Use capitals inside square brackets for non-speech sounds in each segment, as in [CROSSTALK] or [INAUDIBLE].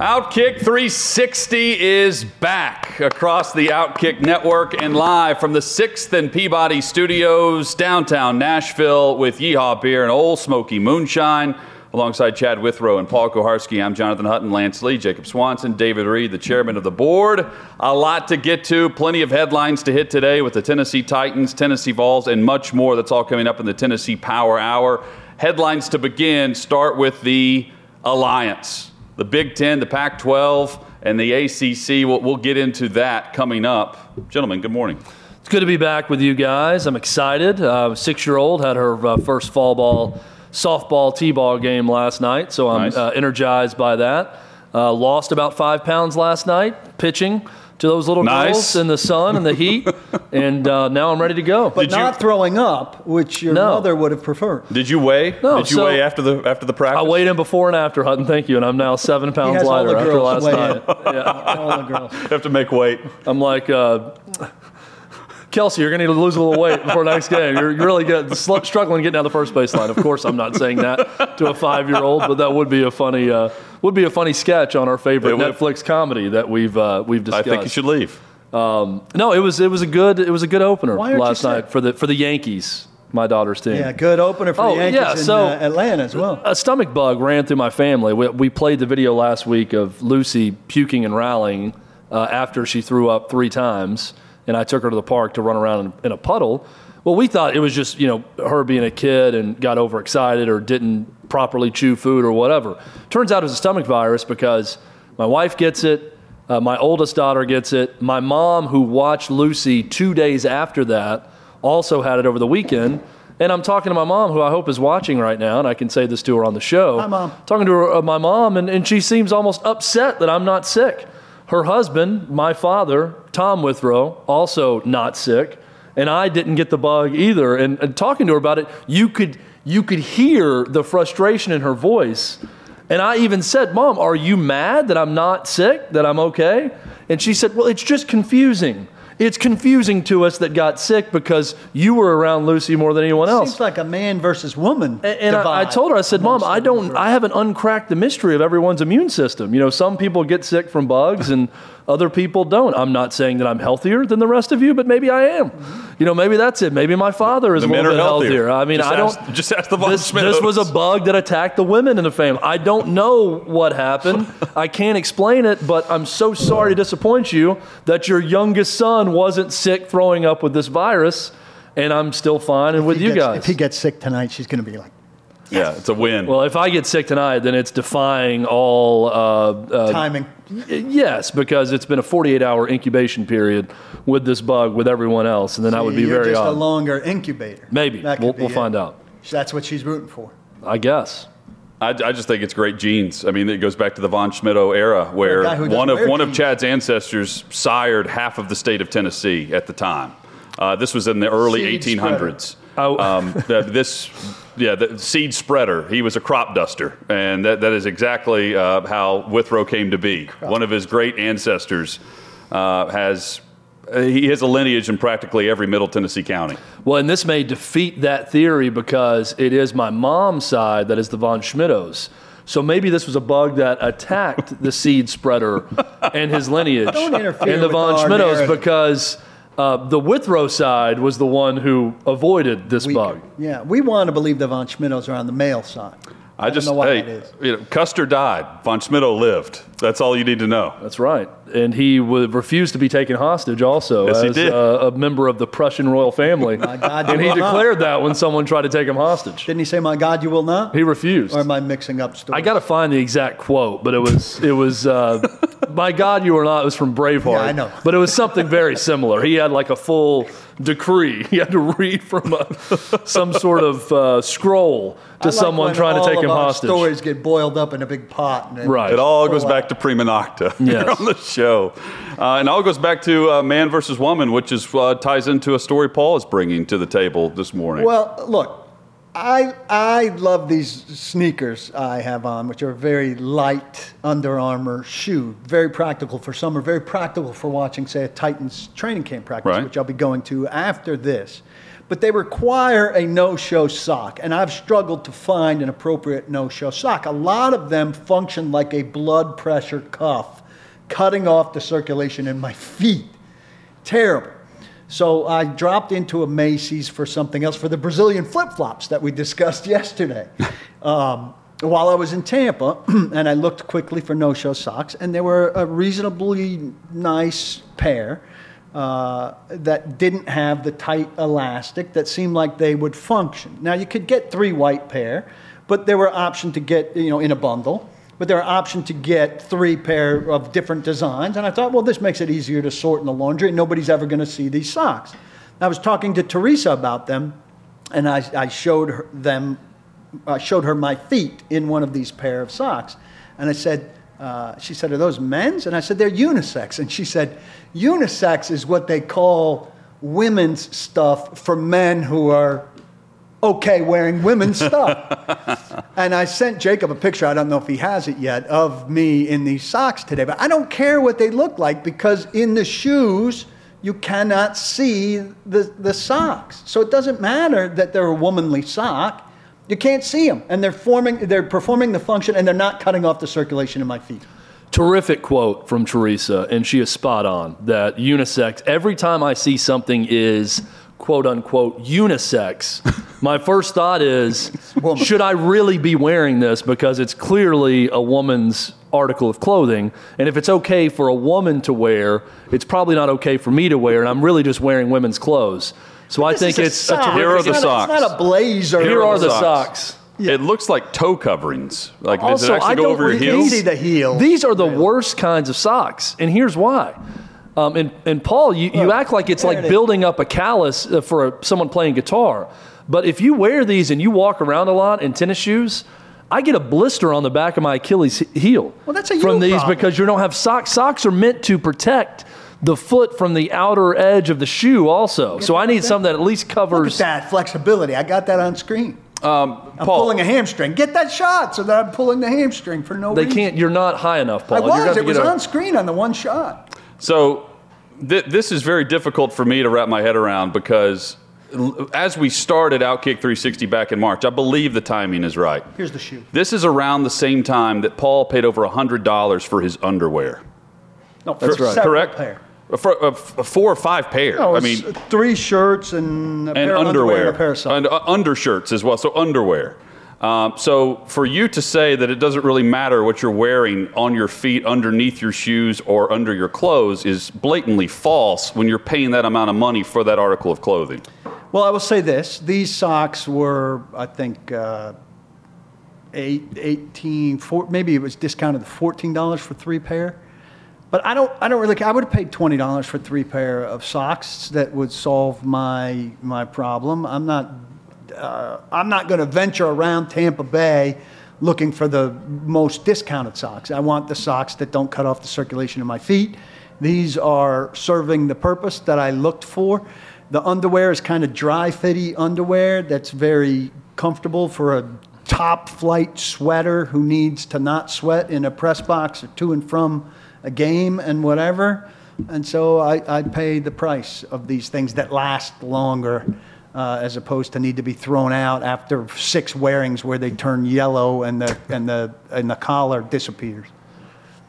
Outkick 360 is back across the Outkick network and live from the 6th and Peabody Studios, downtown Nashville, with Yeehaw Beer and Ole Smoky Moonshine. Alongside Chad Withrow and Paul Kuharsky, I'm Jonathan Hutton, Lance Lee, Jacob Swanson, David Reed, the chairman of the board. A lot to get to, plenty of headlines to hit today with the Tennessee Titans, Tennessee Vols, and much more that's all coming up in the Tennessee Power Hour. Headlines to begin start with the Alliance the Big Ten, the Pac 12, and the ACC. We'll, we'll, get into that coming up. Gentlemen, good morning. It's good to be back with you guys. I'm excited. Uh, Six year old had her uh, first fall ball, softball, t ball game last night, so I'm Nice. uh, energized by that. Uh, lost about five pounds last night pitching to those little Nice. girls in the sun and the heat, [LAUGHS] and uh, now I'm ready to go. But Did you- not throwing up, which your No. mother would have preferred. Did you weigh? No, Did you so- weigh after the after the practice? I weighed in before and after Hutton, thank you, and I'm now seven pounds has all lighter the after girls last night. in. [LAUGHS] [LAUGHS] All the girls. You have to make weight. I'm like, uh, Kelsey, you're going to need to lose a little weight before next game. You're, you're really good, struggling getting down the first baseline. Of course, I'm not saying that to a five year old, but that would be a funny uh, would be a funny sketch on our favorite would. Netflix comedy that we've uh, we've discussed. I think you should leave. No, it was it was a good it was a good opener Why aren't you last night for the for the Yankees, my daughter's team. Yeah, good opener for Oh, the Yankees yeah, in so- uh, Atlanta as well. a stomach bug ran through my family. We, we played the video last week of Lucy puking and rallying uh, after she threw up three times, and I took her to the park to run around in, in a puddle. Well, we thought it was just you know her being a kid and got overexcited or didn't properly chew food or whatever. Turns out it was a stomach virus because my wife gets it. Uh, my oldest daughter gets it. My mom, who watched Lucy two days after that, also had it over the weekend. And I'm talking to my mom, who I hope is watching right now, and I can say this to her on the show. Hi, Mom. Talking to her, uh, my mom, and, and she seems almost upset that I'm not sick. Her husband, my father, Tom Withrow, also not sick, and I didn't get the bug either. And, and talking to her about it, you could you could hear the frustration in her voice. And I even said, Mom, are you mad that I'm not sick, that I'm okay? And she said, Well, it's just confusing. It's confusing to us that got sick because you were around Lucy more than anyone else. Seems like a man versus woman. And- And I, I told her, I said, Mom, I don't. I haven't uncracked the mystery of everyone's immune system. You know, some people get sick from bugs and other people don't. I'm not saying that I'm healthier than the rest of you, but maybe I am. You know, maybe that's it. Maybe my father is The a little bit healthier. healthier. I mean, Just I don't. ask- just ask the Von this, this was a bug that attacked the women in the family. I don't know what happened. [LAUGHS] I can't explain it, but I'm so sorry to disappoint you that your youngest son wasn't sick throwing up with this virus, and I'm still fine and with If he you gets- guys. If he gets sick tonight, she's going to be like, Yeah, it's a win. Well, if I get sick tonight, then it's defying all. Uh, uh, timing. yes, because it's been a 48 hour incubation period with this bug with everyone else, and then that would be You're very just a longer incubator. Maybe. That could We'll, be we'll it. find out. That's what she's rooting for. I guess. I, I just think it's great genes. I mean, it goes back to the von Schmitto era, where guy who doesn't one of wear one of jeans. Chad's ancestors sired half of the state of Tennessee at the time. Uh, this was in the early Seed 1800s. Oh. Um, that- this, yeah, the seed spreader. He was a crop duster, and that, that is exactly uh, how Withrow came to be. One of his great ancestors uh, has. uh, He has a lineage in practically every Middle Tennessee county. Well, and this may defeat that theory because it is my mom's side that is the von Schmittos. So maybe this was a bug that attacked the seed spreader and his [LAUGHS] lineage Don't interfere and the with von our Schmittos narrative. because uh, the Withrow side was the one who avoided this Weaker. bug. Yeah, we want to believe the Von Schmittos are on the male side. I don't just hey, that is. you know, Custer died. Von Schmittou lived. That's all you need to know. That's right. And he would refuse to be taken hostage also Yes, he as did. uh, a member of the Prussian royal family. [LAUGHS] My God, and he will not. declared that when someone tried to take him hostage. Didn't he say, "My God, you will not"? He refused. Or am I mixing up stories? I got to find the exact quote, but it was it was uh, [LAUGHS] "My God, you are not." It was from Braveheart. Yeah, I know. But it was something very similar. He had like a full decree. [LAUGHS] He had to read from a, some sort of uh, scroll to like someone trying to take him our hostage. Stories get boiled up in a big pot. And Right. It all pull goes back to Prima Nocta [LAUGHS] here Yes. on the show. Uh, and all goes back to uh, man versus woman, which is uh, ties into a story Paul is bringing to the table this morning. Well, look, I I love these sneakers I have on, which are very light Under Armour shoe, very practical for summer, very practical for watching, say, a Titans training camp practice, Right. which I'll be going to after this. But they require a no-show sock, and I've struggled to find an appropriate no-show sock. A lot of them function like a blood pressure cuff, cutting off the circulation in my feet. Terrible. So I dropped into a Macy's for something else for the Brazilian flip flops that we discussed [LAUGHS] yesterday. um, while I was in Tampa, [CLEARS THROAT] and I looked quickly for no show socks, and there were a reasonably nice pair uh, that didn't have the tight elastic that seemed like they would function. Now, you could get three white pair, but there were options to get, you know, in a bundle but there are options to get three pair of different designs. And I thought, well, this makes it easier to sort in the laundry, and nobody's ever going to see these socks. I was talking to Teresa about them, and I, I showed her them, I showed her my feet in one of these pair of socks, and I said. Uh, she said, Are those men's? And I said, They're unisex. And she said, Unisex is what they call women's stuff for men who are okay wearing women's stuff. [LAUGHS] and I sent Jacob a picture, I don't know if he has it yet, of me in these socks today. But I don't care what they look like because in the shoes, you cannot see the, the socks. So it doesn't matter that they're a womanly sock. You can't see them. And they're, forming, they're performing the function and they're not cutting off the circulation in my feet. Terrific quote from Teresa, and she is spot on that unisex, every time I see something is quote unquote unisex, my first thought is, [LAUGHS] should I really be wearing this? Because it's clearly a woman's article of clothing. And if it's okay for a woman to wear, it's probably not okay for me to wear. And I'm really just wearing women's clothes. So I think is a it's a sock. terrific. Here are It's the not a- socks. It's not a blazer. Here are the socks. socks. It looks like toe coverings. Like does Also, it actually I go don't over your really heels? see the heel. These are the worst kinds of socks, and here's why. Um, and, and Paul, you, you act like it's there like it is. building up a callus uh, for a, someone playing guitar. But if you wear these and you walk around a lot in tennis shoes, I get a blister on the back of my Achilles heel Well, that's a from these problem. because you don't have socks. Socks are meant to protect the foot from the outer edge of the shoe, also. So I need something that at least Look at covers. that flexibility. I got that on screen. Um, I'm Paul- pulling a hamstring. Get that shot so that I'm pulling the hamstring for no They reason. can't. You're not high enough, Paul. I You're gonna was. It was a- on screen on the one shot. So th- this is very difficult for me to wrap my head around because l- as we started Outkick 360 back in March, I believe the timing is right. Here's the shoe. This is around the same time that Paul paid over $100 for his underwear. No, That's right. Correct? Pair. For, uh, four or five pair. No, I mean, three shirts and a and pair of underwear, and a pair of socks. and uh, undershirts as well. So underwear. Um, so for you to say that it doesn't really matter what you're wearing on your feet, underneath your shoes, or under your clothes is blatantly false when you're paying that amount of money for that article of clothing. Well, I will say this: these socks were, I think, uh, eight, 18, four, maybe it was discounted to fourteen dollars for three pair. But I don't, I don't really. I would have paid twenty dollars for three pair of socks that would solve my my problem. I'm not, uh, I'm not going to venture around Tampa Bay looking for the most discounted socks. I want the socks that don't cut off the circulation in my feet. These are serving the purpose that I looked for. The underwear is kind of dry fitty underwear that's very comfortable for a top flight sweater who needs to not sweat in a press box or to and from a game and whatever. And so I, I pay the price of these things that last longer uh, as opposed to need to be thrown out after six wearings where they turn yellow and the, and the, and the collar disappears.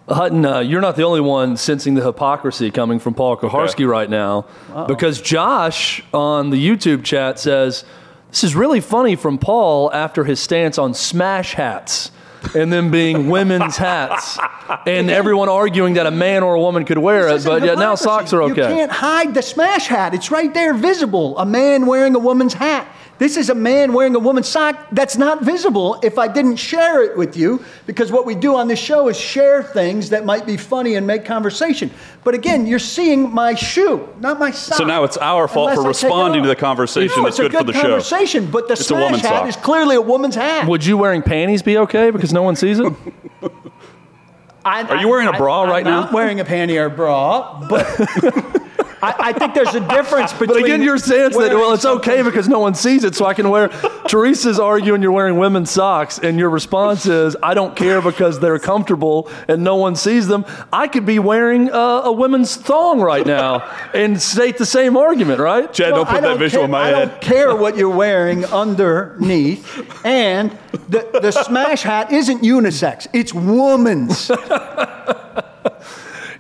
Hutton, uh, you're not the only one sensing the hypocrisy coming from Paul Kuharsky Okay. right now, because Josh on the YouTube chat says This is really funny from Paul after his stance on smash hats and them being [LAUGHS] women's hats, and everyone arguing that a man or a woman could wear it, but yet now socks are okay. You can't hide the smash hat. It's right there, visible. A man wearing a woman's hat. This is a man wearing a woman's sock that's not visible if I didn't share it with you, because what we do on this show is share things that might be funny and make conversation. But again, you're seeing my shoe, not my sock. So now it's our fault Unless for I responding to the conversation No, that's it's a good for the show. conversation, but the It's a smash woman's hat sock. is clearly a woman's hat. Would you wearing panties be okay because no one sees it? [LAUGHS] I, Are you wearing a bra I, right I'm now? Not wearing a panty or bra, but [LAUGHS] I, I think there's a difference between. But again, your stance that well, it's okay because no one sees it, so I can wear. Teresa's arguing you're wearing women's socks, and your response is I don't care because they're comfortable and no one sees them. I could be wearing uh, a women's thong right now and state the same argument, right? Chad, Well, don't put I that visual care, in my I head. I don't care what you're wearing underneath, and the, the smash hat isn't unisex; it's woman's. [LAUGHS]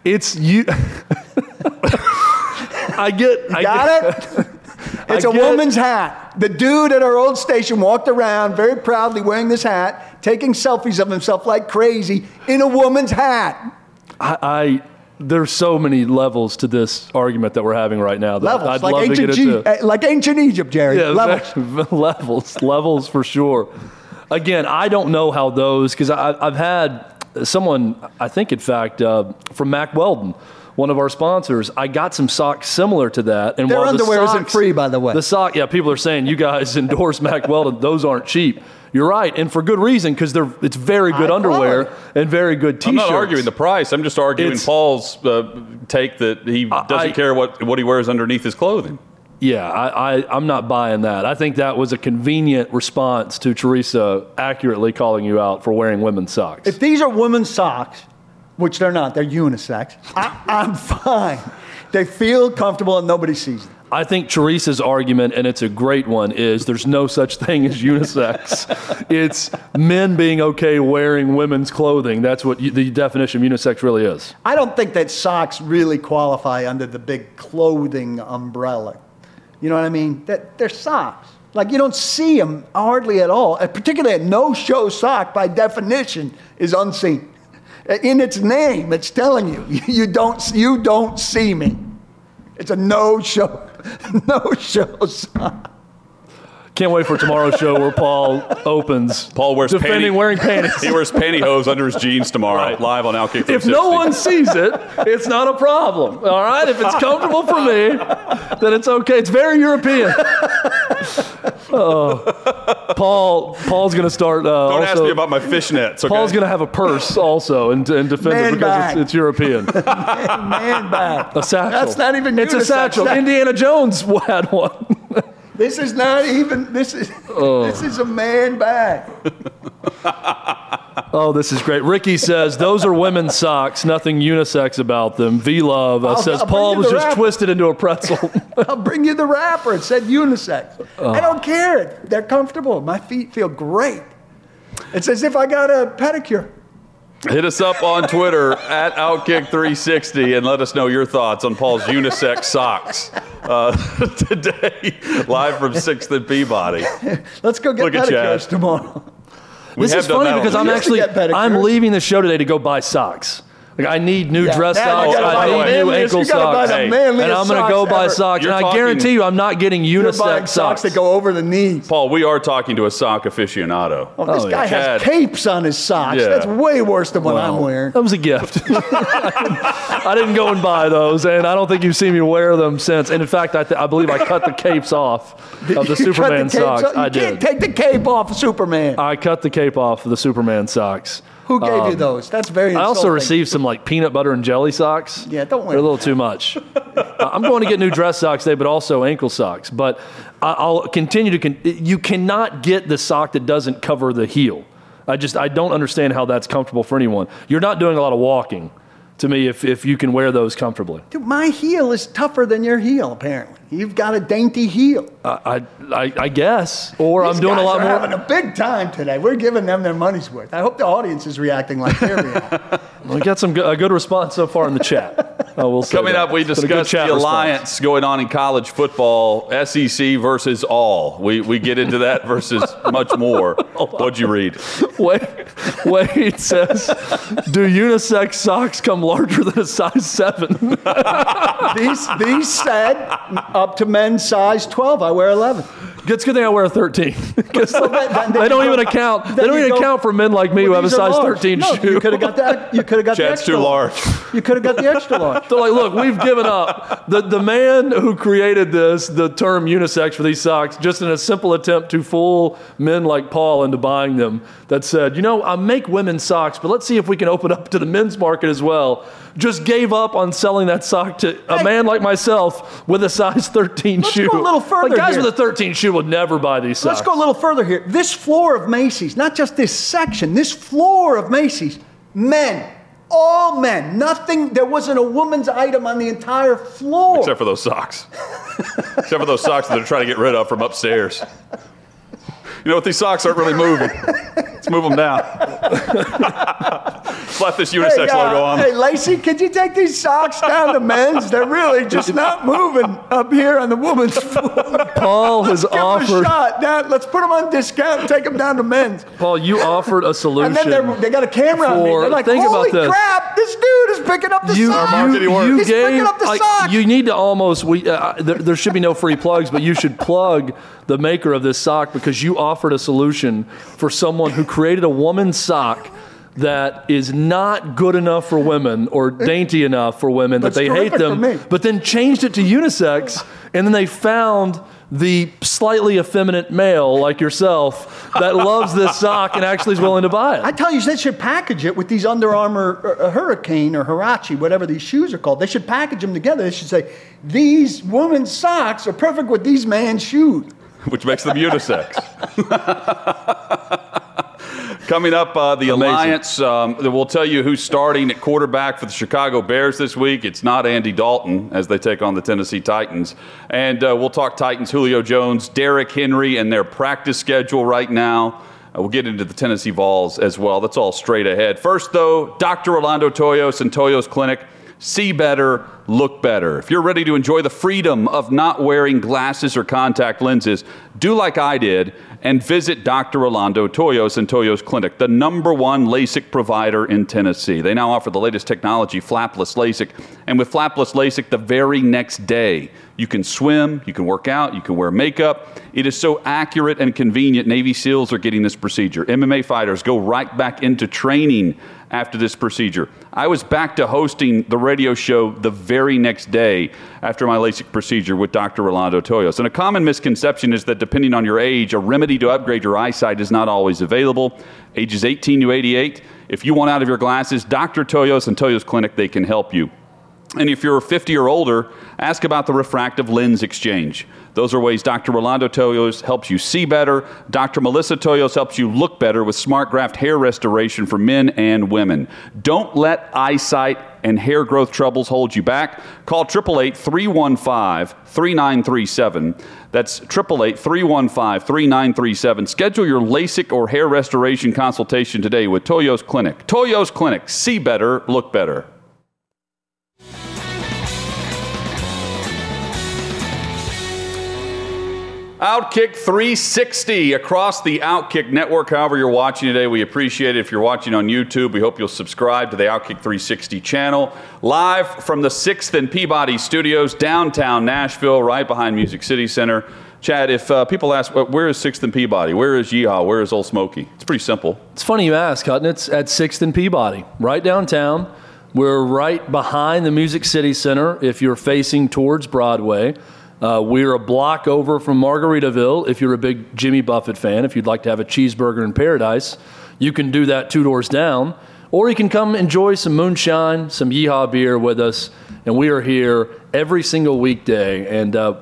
It's you. [LAUGHS] I get. I Got get, it? [LAUGHS] It's I a woman's hat. The dude at our old station walked around very proudly wearing this hat, taking selfies of himself like crazy in a woman's hat. I, I there's so many levels to this argument that we're having right now that Levels, I'd like love to ancient, get into. eh, like ancient Egypt, Jerry. Yeah, Levels. [LAUGHS] levels, levels for sure. Again, I don't know how those because I've had someone, I think, in fact, uh, from Mack Weldon, one of our sponsors. I got some socks similar to that, and Their while the underwear isn't free, by the way. The sock, yeah, people are saying you guys [LAUGHS] endorse Mack Weldon; those aren't cheap. You're right, and for good reason because they're it's very good High underwear quality. and very good I'm not arguing the price. I'm just arguing It's- Paul's uh, take that he doesn't I- care what, what he wears underneath his clothing. Yeah, I, I, I'm not buying that. I think that was a convenient response to Teresa accurately calling you out for wearing women's socks. If these are women's socks, which they're not, they're unisex, I, I'm fine. They feel comfortable and nobody sees them. I think Teresa's argument, and it's a great one, is there's no such thing as unisex. it's men being okay wearing women's clothing. That's what you, the definition of unisex really is. I don't think that socks really qualify under the big clothing umbrella. You know what I mean? That they're socks. Like you don't see them hardly at all. Particularly a no-show sock, by definition, is unseen. In its name, it's telling you [LAUGHS] you don't you don't see me. It's a no-show, [LAUGHS] no-show sock. Can't wait for tomorrow's show where Paul opens. Paul wears defending panty- wearing panties. [LAUGHS] He wears pantyhose under his jeans tomorrow, Right. live on Outkick If no one sees it, it's not a problem. All right? If it's comfortable for me, then it's okay. It's very European. [LAUGHS] Oh. Paul, Paul's going to start. Uh, Don't ask me about my fishnets. Okay? Paul's going to have a purse [LAUGHS] also and, and defend Man it because it's, it's European. [LAUGHS] Man bag. A satchel. That's not even It's a unisex. satchel. That- Indiana Jones had one. This is not even. This is. This is a man bag. Oh, this is great. Ricky says those are women's socks. Nothing unisex about them. V Love uh, says I'll Paul was just wrapper. twisted into a pretzel. [LAUGHS] I'll bring you the wrapper. It said unisex. I don't care. They're comfortable. My feet feel great. It's as if I got a pedicure. Hit us up on Twitter at Outkick360 and let us know your thoughts on Paul's unisex socks uh, [LAUGHS] today, live from 6th and Peabody. Let's go get Look at pedicures tomorrow. This is funny because I'm the We used to actually. I'm leaving the show today to go buy socks. Like I need new Yeah. dress Now socks. I the need new manliest- ankle you gotta buy socks. Hey, and I'm gonna go socks buy ever. socks. You're and I guarantee you, I'm not getting You're unisex socks socks. that go over the knees. Paul, we are talking to a sock aficionado. Oh, this Oh, guy yeah. Chad. has capes on his socks. Yeah. That's way worse than what I'm wearing. That was a gift. [LAUGHS] I didn't go and buy those, and I don't think you've seen me wear them since. And in fact, I, th- I believe I cut the capes off of the [LAUGHS] You cut Superman capes socks. off? You I can't did. take the cape off of Superman. I cut the cape off of the Superman socks. Who gave you those? That's very Um, I also received some like peanut butter and jelly socks. Yeah, don't wear They're a little too much. I'm going to get new dress socks today, but also ankle socks. But I'll continue to. Con- you cannot get the sock that doesn't cover the heel. I just I don't understand how that's comfortable for anyone. You're not doing a lot of walking, to me, if if you can wear those comfortably. Dude, my heel is tougher than your heel, apparently. You've got a dainty heel. I I, I, I guess, or These I'm doing a lot are more. having a big time today. We're giving them their money's worth. I hope the audience is reacting like they're reacting. [LAUGHS] We got some good, a good response so far in the chat. [LAUGHS] Oh, I will Coming that. up, we It's been a good discuss chat the response. alliance going on in college football, SEC versus all. We, we get into that [LAUGHS] versus much more. What'd you read? Wade, Wade says, "Do unisex socks come larger than a size seven? [LAUGHS] these these said up to men's size 12. I wear 11. It's a good thing I wear a 13 [LAUGHS] because then- then they you don't go- even account. They don't even go- account for men like me who have a size large. 13 no, shoe. You could have got that. You could have got the extra too large. You could have got the extra large. They're like, look, we've given up. The, the man who created this, the term unisex for these socks, just in a simple attempt to fool men like Paul into buying them, that said, you know, I make women's socks, but let's see if we can open up to the men's market as well. Just gave up on selling that sock to a Hey. man like myself with a size 13 Let's shoe. go a little further Like guys here. with a 13 shoe would never buy these socks. Let's go a little further here. This floor of Macy's, not just this section, this floor of Macy's, men, all men, nothing, there wasn't a woman's item on the entire floor. Except for those socks. Except for those socks that they're trying to get rid of from upstairs. You know what? These socks aren't really moving. Let's move them down. [LAUGHS] Slap this unisex Hey, uh, logo on. hey, Lacey, could you take these socks down to men's? They're really just [LAUGHS] not moving up here on the woman's floor. Paul has Give them a offered. shot. Now, let's put them on discount and take them down to men's. Paul, you offered a solution. [LAUGHS] And then they're, got a camera on me. They're like, think about holy this. crap, this dude is picking up the you, socks. marketing works. you He's picking up the like, socks. you need to almost we uh, there, there should be no free plugs but you should plug the maker of this sock because you offered a solution for someone who created a woman's sock that is not good enough for women or dainty enough for women that That's they hate them but then changed it to unisex and then they found the slightly effeminate male like yourself that loves this sock and actually is willing to buy it. I tell you, they should package it with these Under Armour uh, Hurricane or Hirachi, whatever these shoes are called. They should package them together. They should say, these women's socks are perfect with these man's shoes. [LAUGHS] which makes them unisex. Coming up, uh, the Amazing. Alliance. Um, we'll tell you who's starting at quarterback for the Chicago Bears this week. It's not Andy Dalton as they take on the Tennessee Titans. And uh, we'll talk Titans, Julio Jones, Derrick Henry, and their practice schedule right now. Uh, we'll get into the Tennessee Vols as well. That's all straight ahead. First, though, Dr. Rolando Toyos and Toyos Clinic. See better, look better. If you're ready to enjoy the freedom of not wearing glasses or contact lenses, do like I did and visit Dr. Rolando Toyos and Toyos Clinic, the number one LASIK provider in Tennessee. They now offer the latest technology, flapless LASIK, and with flapless LASIK, the very next day, you can swim, you can work out, you can wear makeup. It is so accurate and convenient. Navy SEALs are getting this procedure. MMA fighters go right back into training after this procedure. I was back to hosting the radio show the very next day after my LASIK procedure with Dr. Rolando Toyos. And a common misconception is that depending on your age, a remedy to upgrade your eyesight is not always available. Ages 18 to 88, if you want out of your glasses, Dr. Toyos and Toyos Clinic, they can help you. And if you're 50 or older, ask about the refractive lens exchange. Those are ways Dr. Rolando Toyos helps you see better. Dr. Melissa Toyos helps you look better with smart graft hair restoration for men and women. Don't let eyesight and hair growth troubles hold you back. Call 888 315 3937. That's 888 315 3937. Schedule your LASIK or hair restoration consultation today with Toyos Clinic. Toyos Clinic. See better, look better. Outkick 360 across the Outkick network. However, you're watching today, we appreciate it. If you're watching on YouTube, we hope you'll subscribe to the Outkick 360 channel. Live from the 6th and Peabody Studios, downtown Nashville, right behind Music City Center. Chad, if uh, people ask, "Well, where is 6th and Peabody? Where is Yeehaw? Where is Ole Smoky? It's pretty simple. It's funny you ask, Hutton. It's at 6th and Peabody, right downtown. We're right behind the Music City Center if you're facing towards Broadway. Uh, we're a block over from Margaritaville if you're a big Jimmy Buffett fan. If you'd like to have a cheeseburger in paradise, you can do that two doors down. Or you can come enjoy some moonshine, some yeehaw beer with us. And we are here every single weekday. And uh,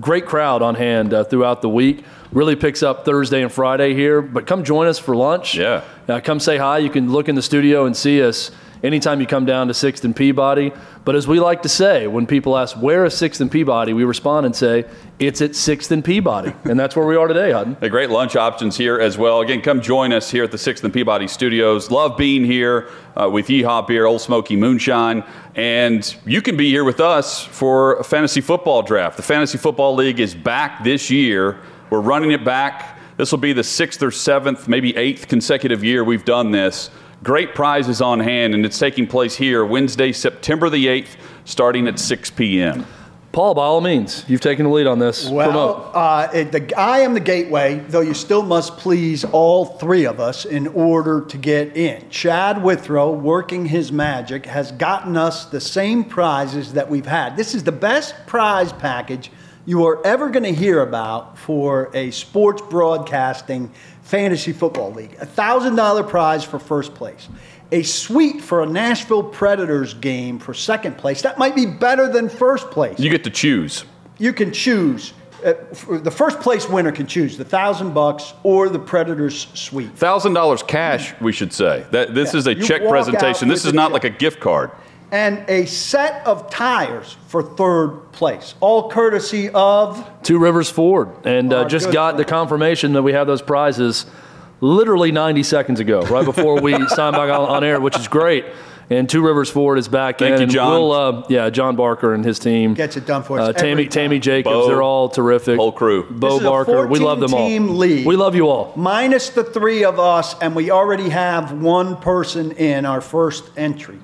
great crowd on hand uh, throughout the week. really picks up Thursday and Friday here. But come join us for lunch. Yeah. Uh, come say hi. You can look in the studio and see us anytime you come down to 6th and Peabody. But as we like to say, when people ask, where is 6th and Peabody, we respond and say, it's at 6th and Peabody. and that's where we are today, Hutton. The great lunch options here as well. Again, come join us here at the 6th and Peabody Studios. Love being here uh, with Yeehaw Beer, Ole Smoky Moonshine. And you can be here with us for a fantasy football draft. The Fantasy Football League is back this year. We're running it back. This will be the sixth or seventh, maybe eighth consecutive year we've done this. Great prizes on hand, and it's taking place here Wednesday, September the 8th, starting at 6 p.m. Paul, by all means, you've taken the lead on this. Well, uh, it, the, I am the gateway, though you still must please all three of us in order to get in. Chad Withrow, working his magic, has gotten us the same prizes that we've had. This is the best prize package you are ever going to hear about for a sports broadcasting fantasy football league. A $1,000 prize for first place. A suite for a Nashville Predators game for second place. That might be better than first place You get to choose. you can choose. Uh, the first place winner can choose the thousand bucks or the Predators suite. Thousand dollars cash, we should say. That this Yeah. is a You check presentation. This is not like a gift card. And a set of tires for third place, all courtesy of. Two Rivers Ford, and uh, just good got the confirmation that we have those prizes literally 90 seconds ago, right before we [LAUGHS] signed back on, on air, which is great. And Two Rivers Ford is back Thank in. you, and John. We'll, uh, yeah, John Barker and his team Gets it done for us Uh, Tammy, every time. Tammy Jacobs, Bo. they're all terrific. Whole crew. Bo This is a Barker, we love them all. 14-team league. We love you all. Minus the three of us, and we already have one person in our first entry.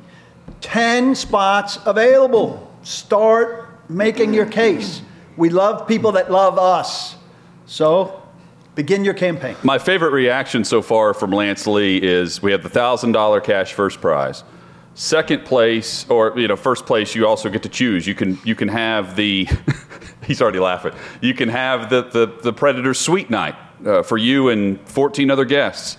10 spots available. Start making your case. We love people that love us. So begin your campaign. My favorite reaction so far from Lance Lee is we have the thousand dollar cash first prize. Second place, or you know, first place, you also get to choose. You can you can have the. [LAUGHS] he's already laughing. You can have the the, the Predator Suite Night uh, for you and 14 other guests,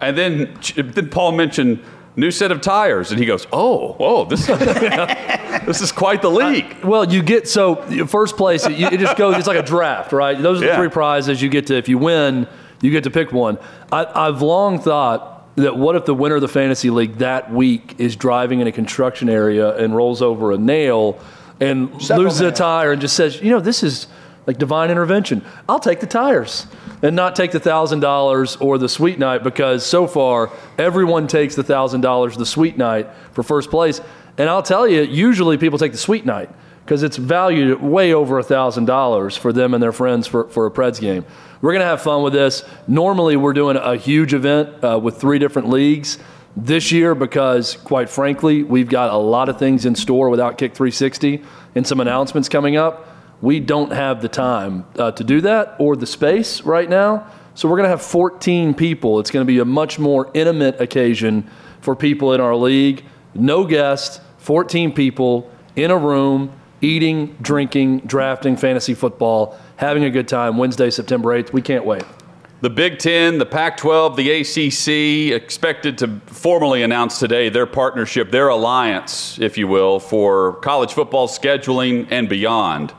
and then then Paul mentioned new set of tires, and he goes, "Oh, whoa, this [LAUGHS] this is quite the league." Uh, well, you get so first place. It, it just goes. It's like a draft, right? Those are the Yeah. three prizes you get to. If you win, you get to pick one. I, I've long thought that what if the winner of the fantasy league that week is driving in a construction area and rolls over a nail and Several loses a tire and just says, you know, this is like divine intervention. I'll take the tires and not take the thousand dollars or the suite night because so far everyone takes the thousand dollars the suite night for first place. And I'll tell you, usually people take the suite night because it's valued at way over a thousand dollars for them and their friends for, for a Preds game. We're gonna have fun with this. Normally, we're doing a huge event uh, with three different leagues this year because, quite frankly, we've got a lot of things in store with Outkick 360 and some announcements coming up. We don't have the time uh, to do that or the space right now. So we're going to have 14 people. It's going to be a much more intimate occasion for people in our league. No guests, 14 people in a room, eating, drinking, drafting fantasy football, having a good time Wednesday, September 8th. We can't wait. The Big Ten, the Pac 12, the ACC expected to formally announce today their partnership, their alliance, if you will, for college football scheduling and beyond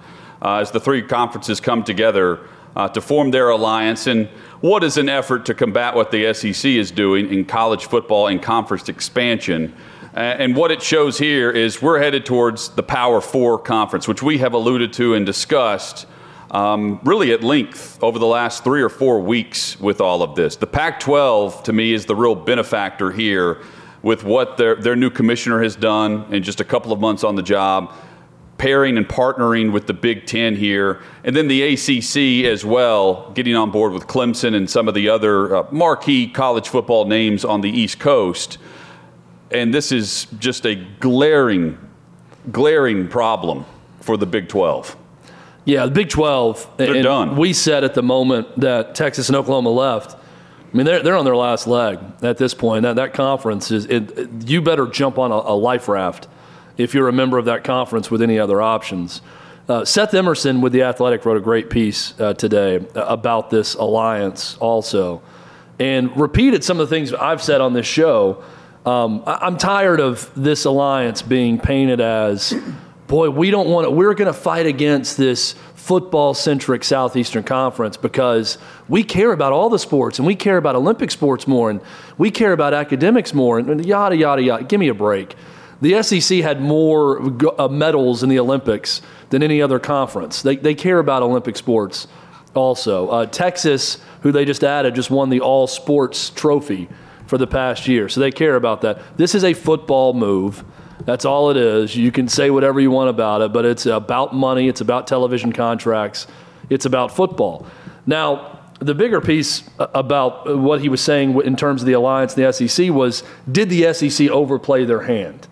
as the three conferences come together uh, to form their alliance. And what is an effort to combat what the SEC is doing in college football and conference expansion? Uh, and what it shows here is we're headed towards the Power Four conference, which we have alluded to and discussed um, really at length over the last three or four weeks with all of this. The Pac 12, to me, is the real benefactor here with what their, their new commissioner has done in just a couple of months on the job, pairing and partnering with the Big Ten here, and then the ACC as well, getting on board with Clemson and some of the other uh, marquee college football names on the East Coast. And this is just a glaring, glaring problem for the Big 12. Yeah, the Big 12. They're and done. We said at the moment that Texas and Oklahoma left. I mean, they're, they're on their last leg at this point. That, that conference is, it, it- you better jump on a, a life raft if you're a member of that conference with any other options. Uh, Seth Emerson with The Athletic wrote a great piece uh, today about this alliance also and repeated some of the things I've said on this show. Um, I- I'm tired of this alliance being painted as boy, we don't want to, we're going to fight against this football centric Southeastern Conference because we care about all the sports and we care about Olympic sports more and we care about academics more and yada, yada, yada. Give me a break. The SEC had more uh, medals in the Olympics than any other conference. They, they care about Olympic sports also. Uh, Texas, who they just added, just won the all sports trophy for the past year. So they care about that. This is a football move. That's all it is. You can say whatever you want about it, but it's about money, it's about television contracts, it's about football. Now, the bigger piece about what he was saying in terms of the alliance and the SEC was did the SEC overplay their hand?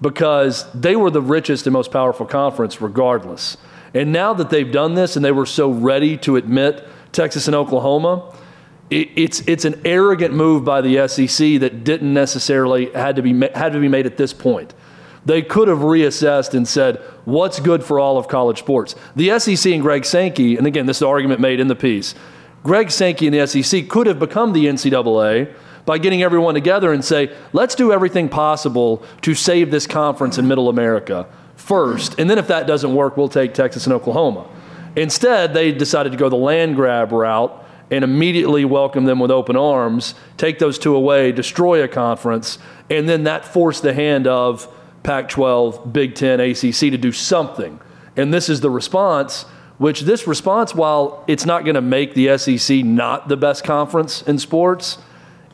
Because they were the richest and most powerful conference regardless. And now that they've done this and they were so ready to admit Texas and Oklahoma, it, it's it's an arrogant move by the SEC that didn't necessarily had to be had to be made at this point. They could have reassessed and said, what's good for all of college sports? The SEC and Greg Sankey, and again, this is the argument made in the piece. Greg Sankey and the SEC could have become the NCAA by getting everyone together and say, let's do everything possible to save this conference in Middle America first. And then if that doesn't work, we'll take Texas and Oklahoma. Instead, they decided to go the land grab route and immediately welcome them with open arms, take those two away, destroy a conference, and then that forced the hand of Pac 12, Big Ten, ACC to do something. And this is the response, which this response, while it's not going to make the SEC not the best conference in sports,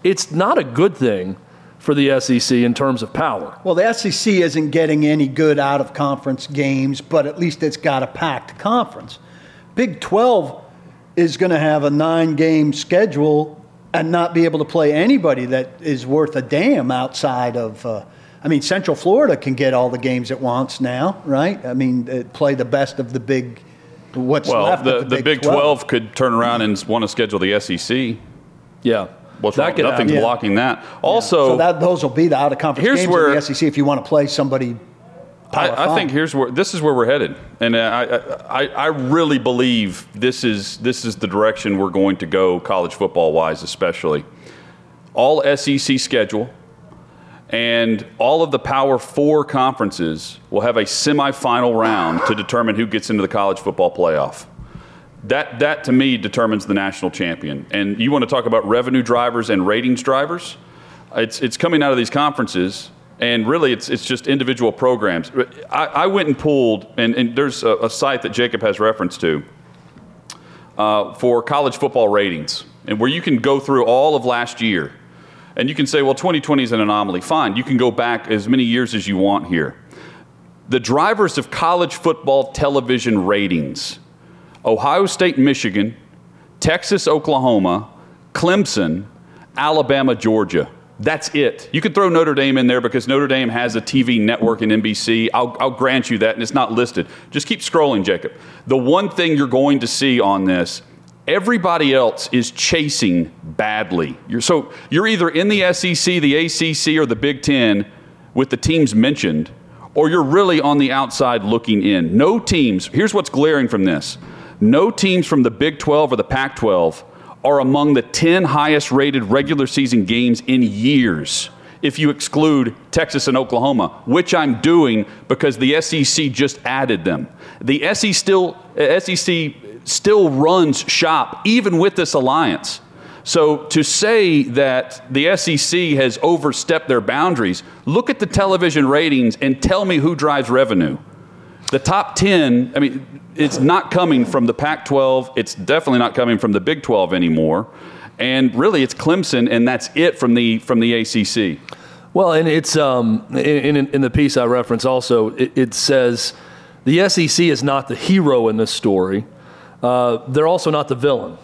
it's not a good thing for the SEC in terms of power. Well, the SEC isn't getting any good out of conference games, but at least it's got a packed conference. Big 12 is going to have a nine game schedule and not be able to play anybody that is worth a damn outside of. Uh, I mean, Central Florida can get all the games it wants now, right? I mean, play the best of the big. What's well, left the, of the, the Big 12. 12 could turn around and want to schedule the SEC. Yeah. What's That wrong? could Nothing's happen. blocking that. Also, so that those will be the out of conference Here's games where- in the SEC if you want to play somebody. I, I think here's where this is where we're headed, and uh, I, I, I really believe this is this is the direction we're going to go, college football wise, especially. All SEC schedule, and all of the Power Four conferences will have a semifinal round to determine who gets into the college football playoff. That that to me determines the national champion. And you want to talk about revenue drivers and ratings drivers? It's it's coming out of these conferences, and really it's it's just individual programs. I, I went and pulled, and, and there's a, a site that Jacob has reference to uh, for college football ratings, and where you can go through all of last year, and you can say, well, 2020 is an anomaly. Fine, you can go back as many years as you want here. The drivers of college football television ratings Ohio State, Michigan, Texas, Oklahoma, Clemson, Alabama, Georgia. That's it. You could throw Notre Dame in there because Notre Dame has a TV network in NBC. I'll, I'll grant you that, and it's not listed. Just keep scrolling, Jacob. The one thing you're going to see on this everybody else is chasing badly. You're, so you're either in the SEC, the ACC, or the Big Ten with the teams mentioned, or you're really on the outside looking in. No teams, here's what's glaring from this no teams from the Big 12 or the Pac 12 are among the 10 highest rated regular season games in years. If you exclude Texas and Oklahoma, which I'm doing because the SEC just added them. The SEC still, uh, SEC still runs shop even with this alliance. So to say that the SEC has overstepped their boundaries, look at the television ratings and tell me who drives revenue. The top 10, I mean, it's not coming from the Pac 12. It's definitely not coming from the Big 12 anymore. And really, it's Clemson, and that's it from the, from the ACC. Well, and it's um, in, in, in the piece I reference also, it, it says the SEC is not the hero in this story. Uh, they're also not the villain,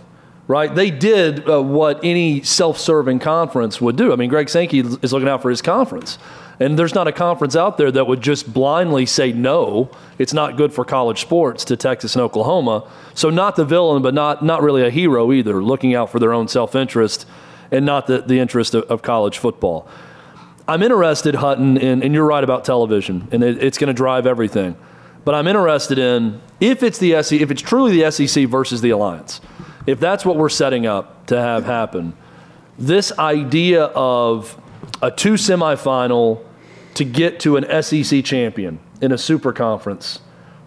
right? They did uh, what any self-serving conference would do. I mean, Greg Sankey is looking out for his conference, and there's not a conference out there that would just blindly say no. It's not good for college sports to Texas and Oklahoma. So not the villain, but not not really a hero either, looking out for their own self-interest and not the, the interest of, of college football. I'm interested, Hutton, in, and you're right about television, and it, it's going to drive everything. But I'm interested in if it's the SEC, if it's truly the SEC versus the alliance, if that's what we're setting up to have happen. This idea of a two semifinal to get to an SEC champion, in a super conference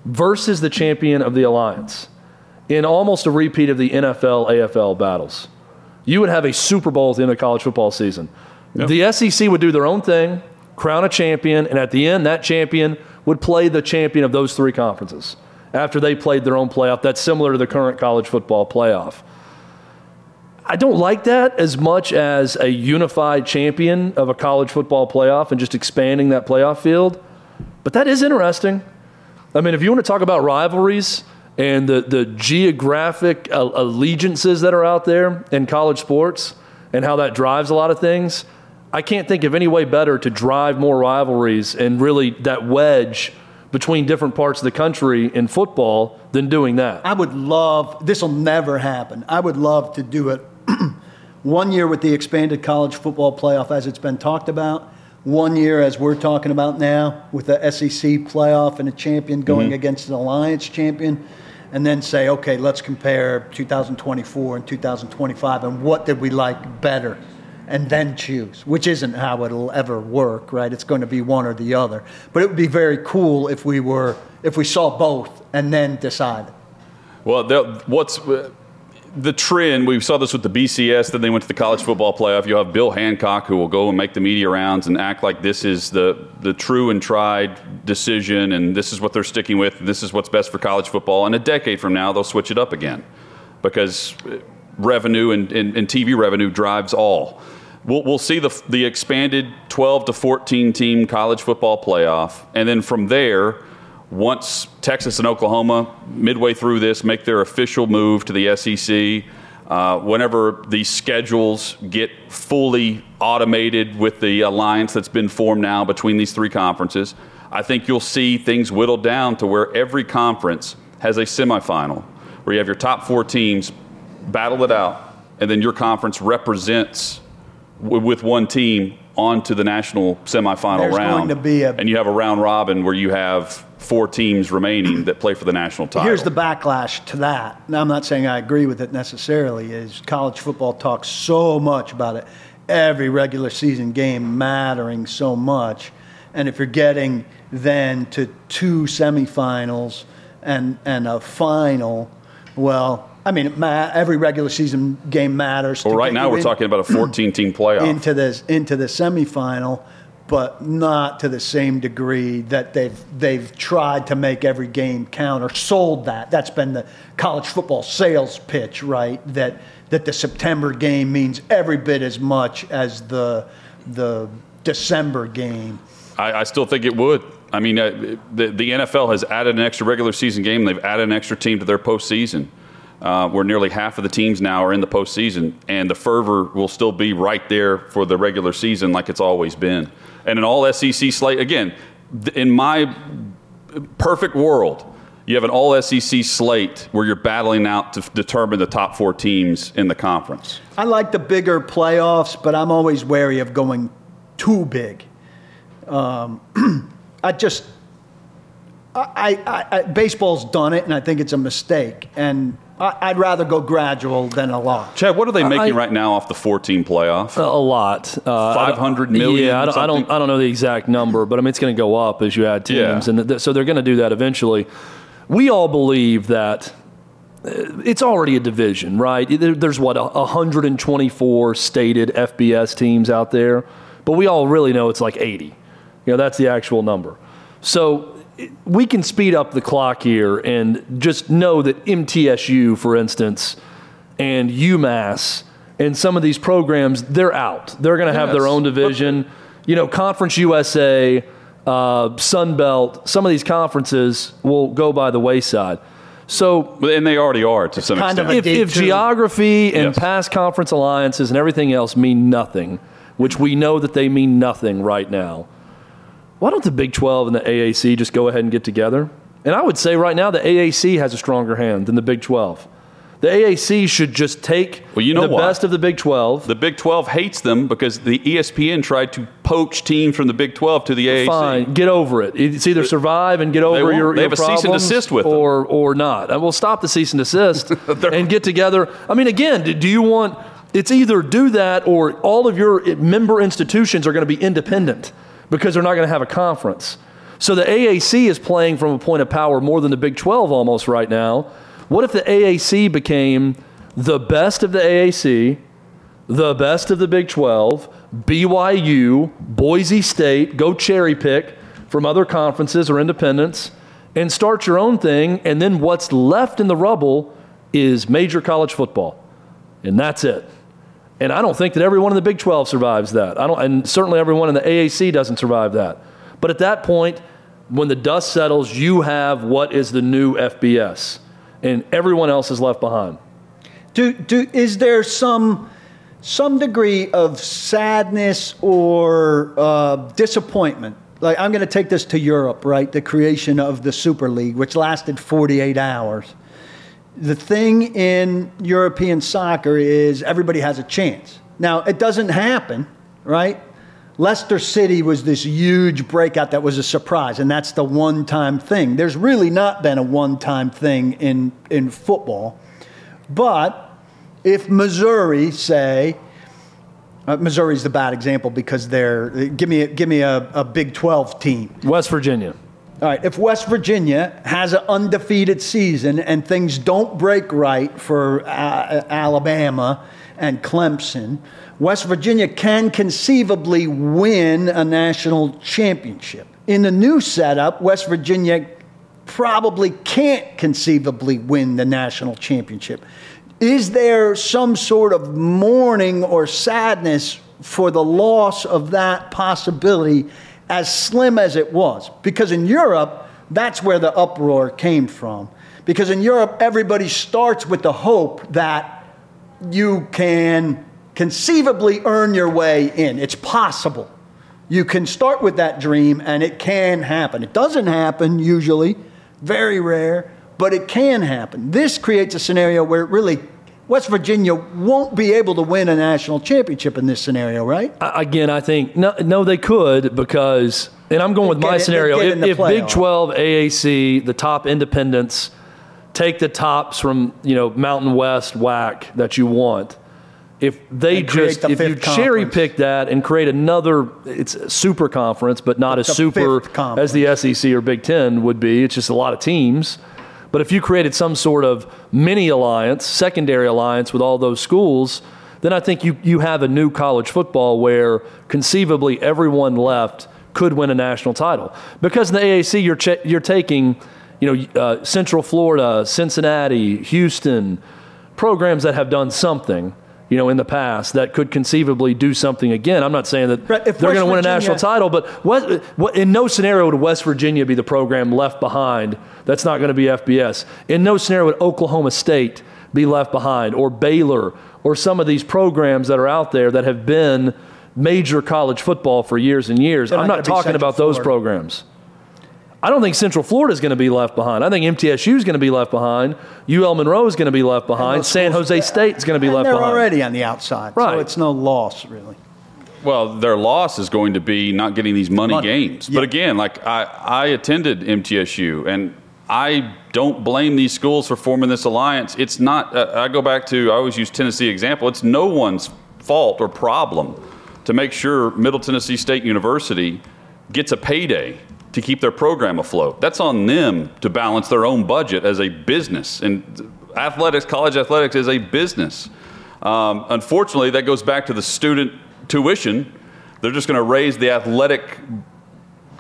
versus the champion of the alliance in almost a repeat of the NFL AFL battles. You would have a Super Bowl at the end of college football season. Yep. The SEC would do their own thing, crown a champion, and at the end, that champion would play the champion of those three conferences after they played their own playoff. That's similar to the current college football playoff. I don't like that as much as a unified champion of a college football playoff and just expanding that playoff field. But that is interesting. I mean, if you want to talk about rivalries and the, the geographic allegiances that are out there in college sports and how that drives a lot of things, I can't think of any way better to drive more rivalries and really that wedge between different parts of the country in football than doing that. I would love, this will never happen. I would love to do it [CLEARS THROAT] one year with the expanded college football playoff as it's been talked about, one year as we're talking about now with the SEC playoff and a champion going mm-hmm. against an alliance champion, and then say, okay, let's compare 2024 and 2025 and what did we like better? And then choose, which isn't how it'll ever work, right? It's going to be one or the other. But it would be very cool if we were, if we saw both and then decided. Well, what's the trend, we saw this with the BCS, then they went to the college football playoff. You have Bill Hancock who will go and make the media rounds and act like this is the, the true and tried decision and this is what they're sticking with, this is what's best for college football. And a decade from now, they'll switch it up again because uh, revenue and, and, and TV revenue drives all. We'll, we'll see the, the expanded 12 to 14 team college football playoff. And then from there, once Texas and Oklahoma, midway through this, make their official move to the SEC, uh, whenever these schedules get fully automated with the alliance that's been formed now between these three conferences, I think you'll see things whittled down to where every conference has a semifinal, where you have your top four teams battle it out, and then your conference represents w- with one team onto the national semifinal There's round. A, and you have a round robin where you have four teams remaining [CLEARS THROAT] that play for the national title. Here's the backlash to that. Now, I'm not saying I agree with it necessarily. Is college football talks so much about it, every regular season game mattering so much, and if you're getting then to two semifinals and and a final, well, I mean, every regular season game matters. Well, right now we're in, talking about a 14 team playoff into this into the semifinal but not to the same degree that they've they've tried to make every game count or sold that. That's been the college football sales pitch, right? That that the September game means every bit as much as the the December game. I, I still think it would. I mean, uh, the, the NFL has added an extra regular season game. They've added an extra team to their postseason. Uh, where nearly half of the teams now are in the postseason, and the fervor will still be right there for the regular season, like it's always been and an all SEC slate. Again, in my perfect world, you have an all SEC slate where you're battling out to determine the top four teams in the conference. I like the bigger playoffs, but I'm always wary of going too big. Um, [CLEARS THROAT] I just, I, I, I, baseball's done it, and I think it's a mistake. And I'd rather go gradual than a lot. Chad, what are they making I, right now off the 14 playoff? A lot. Uh, 500 million? Yeah, I don't, I don't, I don't, know the exact number, but I mean, it's going to go up as you add teams. Yeah. And th- so they're going to do that eventually. We all believe that uh, it's already a division, right? There's what, 124 stated FBS teams out there, but we all really know it's like 80. You know, that's the actual number. So we can speed up the clock here and just know that MTSU, for instance, and UMass and some of these programs, they're out. They're going to have yes. their own division. You know, Conference USA, uh, Sun Belt, some of these conferences will go by the wayside. So, and they already are to some extent. Of If, if geography and yes. past conference alliances and everything else mean nothing, which we know that they mean nothing right now why don't the Big 12 and the AAC just go ahead and get together? And I would say right now the AAC has a stronger hand than the Big 12. The AAC should just take well, you know the what? best of the Big 12. The Big 12 hates them because the ESPN tried to poach teams from the Big 12 to the AAC. Fine, get over it. It's either survive and get over your, they your have a cease and desist with or, them. or not. And we'll stop the cease and desist [LAUGHS] and get together. I mean, again, do you want it's either do that or all of your eh, member institutions are going to be independent because they're not going to have a conference. So the AAC is playing from a point of power more than the Big 12 almost right now. What if the AAC became the best of the AAC, the best of the Big 12, BYU, Boise State, go cherry pick from other conferences or independents and start your own thing, and then what's left in the rubble is major college football. And that's it. And I don't think that everyone in the Big 12 survives that. I don't, and certainly everyone in the AAC doesn't survive that. But at that point, when the dust settles, you have what is the new FBS, and everyone else is left behind. Do, do, is there some, some degree of sadness or uh, disappointment? Like, I'm going to take this to Europe, right? The creation of the Super League, which lasted 48 hours. The thing in European soccer is everybody has a chance. Now, it doesn't happen, right? Leicester City was this huge breakout that was a surprise, and that's the one time thing. There's really not been a one time thing in, in football. But if Missouri, say, uh, Missouri's the bad example because they're, give me, give me a, a Big 12 team. West Virginia. All right, if West Virginia has an undefeated season and things don't break right for uh, Alabama and Clemson, West Virginia can conceivably win a national championship. In the new setup, West Virginia probably can't conceivably win the national championship. Is there some sort of mourning or sadness for the loss of that possibility, as slim as it was? Because in Europe, that's where the uproar came from. Because in Europe, everybody starts with the hope that you can conceivably earn your way in. It's possible. You can start with that dream and it can happen. It doesn't happen usually, very rare, but it can happen. This creates a scenario where it really West Virginia won't be able to win a national championship in this scenario, right? Again, I think no, no they could because, and I'm going with my scenario. If, if Big 12, AAC, the top independents take the tops from you know Mountain West WAC that you want if they just the if you cherry pick that and create another it's a super conference but not as super as the SEC or Big 10 would be it's just a lot of teams but if you created some sort of mini alliance secondary alliance with all those schools then I think you you have a new college football where conceivably everyone left could win a national title. Because in the AAC you're ch- you're taking you know uh, Central Florida Cincinnati Houston programs that have done something you know, in the past that could conceivably do something again. I'm not saying that they're going to win a national title, but what, what, in no scenario would West Virginia be the program left behind. That's not going to be FBS. In no scenario would Oklahoma State be left behind, or Baylor, or some of these programs that are out there that have been major college football for years and years. I'm not talking about those programs. I don't think Central Florida is going to be left behind. I think MTSU is going to be left behind. UL Monroe is going to be left behind. San Jose State is going to be left they're behind. They're already on the outside, right. so it's no loss really. Well, their loss is going to be not getting these money, money. games. Yeah. But again, like I, I attended MTSU, and I don't blame these schools for forming this alliance. It's not. Uh, I go back to I always use Tennessee example. It's no one's fault or problem to make sure Middle Tennessee State University gets a payday to keep their program afloat. That's on them to balance their own budget as a business. And athletics, college athletics is a business. Um, unfortunately, that goes back to the student tuition. They're just going to raise the athletic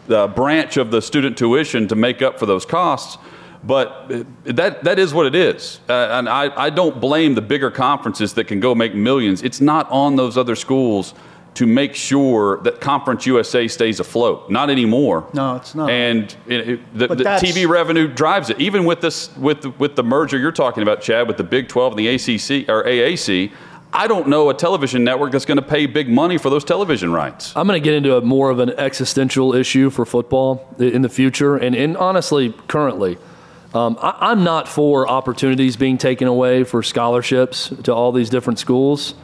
uh, branch of the student tuition to make up for those costs. But that, that is what it is. Uh, and I, I don't blame the bigger conferences that can go make millions. It's not on those other schools to make sure that Conference USA stays afloat. Not anymore. No, it's not. And it, it, the, the TV revenue drives it. Even with this, with the, with the merger you're talking about, Chad, with the Big 12 and the ACC or AAC. I don't know a television network that's going to pay big money for those television rights. I'm going to get into a more of an existential issue for football in the future, and, and honestly, currently. Um, I, I'm not for opportunities being taken away for scholarships to all these different schools.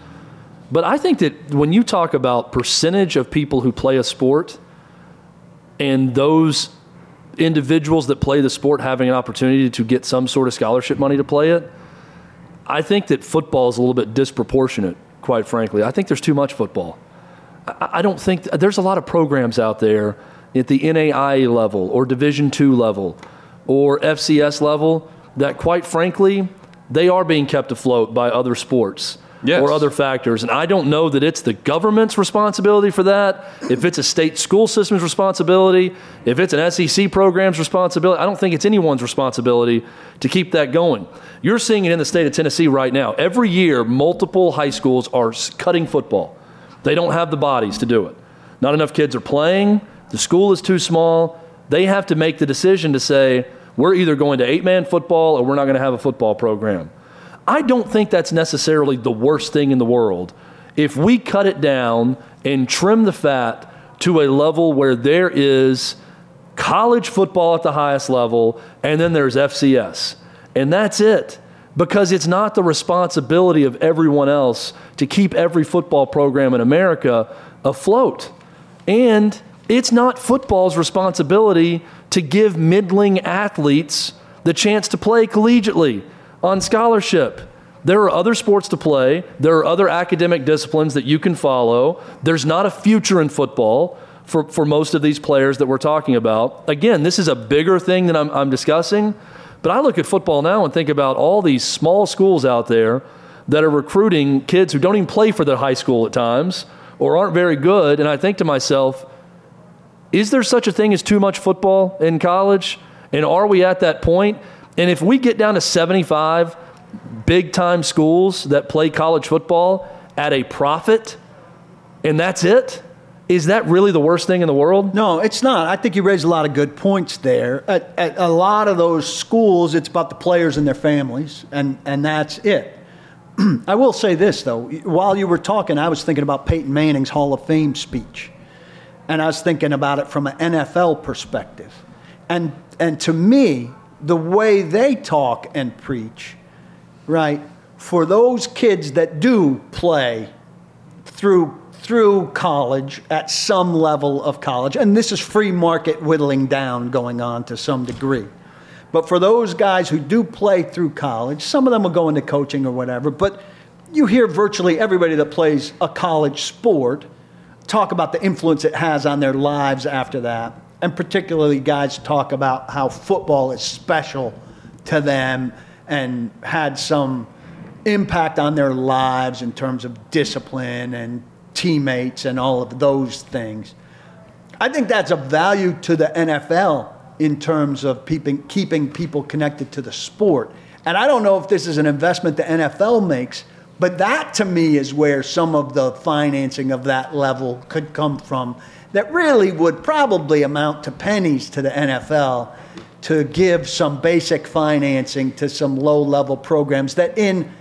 But I think that when you talk about percentage of people who play a sport and those individuals that play the sport having an opportunity to get some sort of scholarship money to play it, I think that football is a little bit disproportionate, quite frankly. I think there's too much football. I don't think there's a lot of programs out there at the NAIA level or Division II level or FCS level that, quite frankly, they are being kept afloat by other sports Yes. or other factors. And I don't know that it's the government's responsibility for that, if it's a state school system's responsibility, if it's an SEC program's responsibility. I don't think it's anyone's responsibility to keep that going. You're seeing it in the state of Tennessee right now. Every year, multiple high schools are cutting football. They don't have the bodies to do it. Not enough kids are playing. The school is too small. They have to make the decision to say, we're either going to eight man football or we're not going to have a football program. I don't think that's necessarily the worst thing in the world. If we cut it down and trim the fat to a level where there is college football at the highest level and then there's FCS, and that's it. Because it's not the responsibility of everyone else to keep every football program in America afloat. And it's not football's responsibility to give middling athletes the chance to play collegiately on scholarship. There are other sports to play. There are other academic disciplines that you can follow. There's not a future in football for, for most of these players that we're talking about. Again, this is a bigger thing than I'm, I'm discussing, but I look at football now and think about all these small schools out there that are recruiting kids who don't even play for their high school at times or aren't very good. And I think to myself, is there such a thing as too much football in college? And are we at that point? And if we get down to 75 big time schools that play college football at a profit, and that's it, is that really the worst thing in the world? No, it's not. I think you raised a lot of good points there. At, at a lot of those schools, it's about the players and their families, and, and that's it. [CLEARS THROAT] I will say this, though. While you were talking, I was thinking about Peyton Manning's Hall of Fame speech. And I was thinking about it from an NFL perspective. And, and to me, the way they talk and preach, right, for those kids that do play through through college at some level of college, and this is free market whittling down going on to some degree. But for those guys who do play through college, some of them will go into coaching or whatever, but you hear virtually everybody that plays a college sport talk about the influence it has on their lives after that. And particularly, guys talk about how football is special to them and had some impact on their lives in terms of discipline and teammates and all of those things. I think that's of value to the NFL in terms of keeping people connected to the sport. And I don't know if this is an investment the NFL makes, but that to me is where some of the financing of that level could come from that really would probably amount to pennies to the NFL to give some basic financing to some low level programs that in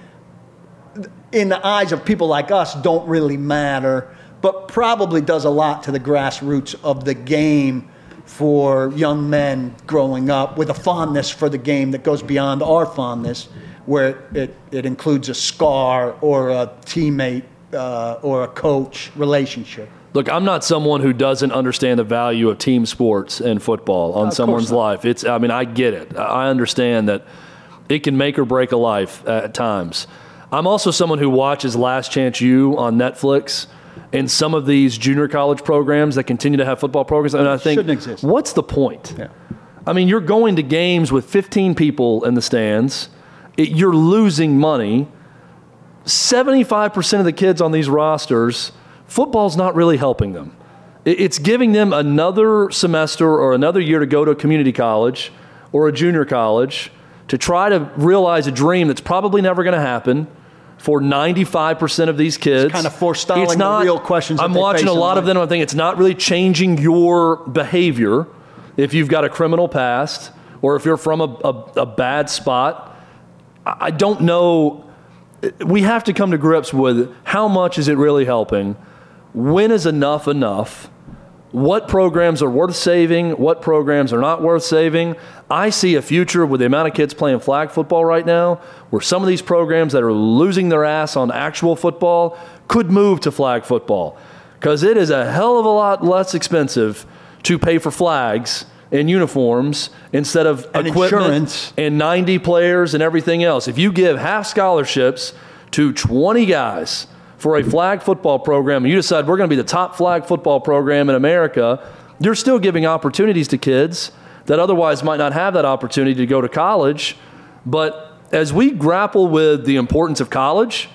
in the eyes of people like us don't really matter, but probably does a lot to the grassroots of the game for young men growing up with a fondness for the game that goes beyond our fondness, where it, it includes a scar or a teammate uh, or a coach relationship. Look, I'm not someone who doesn't understand the value of team sports and football on course someone's life. It's, I mean, I get it. I understand that it can make or break a life at times. I'm also someone who watches Last Chance U on Netflix and some of these junior college programs that continue to have football programs. And I think, what's the point? Yeah. I mean, you're going to games with 15 people in the stands. It, you're losing money. 75% of the kids on these rosters, football's not really helping them. It's giving them another semester or another year to go to a community college or a junior college to try to realize a dream that's probably never going to happen for 95% of these kids. kinda forestalling the real questions I'm watching a lot of them. I think it's not really changing your behavior if you've got a criminal past or if you're from a, a, a bad spot. I don't know. We have to come to grips with how much is it really helping? When is enough enough? What programs are worth saving? What programs are not worth saving? I see a future with the amount of kids playing flag football right now, where some of these programs that are losing their ass on actual football could move to flag football. Because it is a hell of a lot less expensive to pay for flags and uniforms instead of And equipment insurance. and 90 players and everything else. If you give half scholarships to 20 guys for a flag football program and you decide we're going to be the top flag football program in America, you're still giving opportunities to kids that otherwise might not have that opportunity to go to college. But as we grapple with the importance of college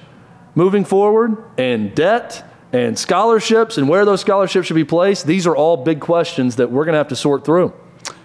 moving forward and debt and scholarships and where those scholarships should be placed, these are all big questions that we're going to have to sort through.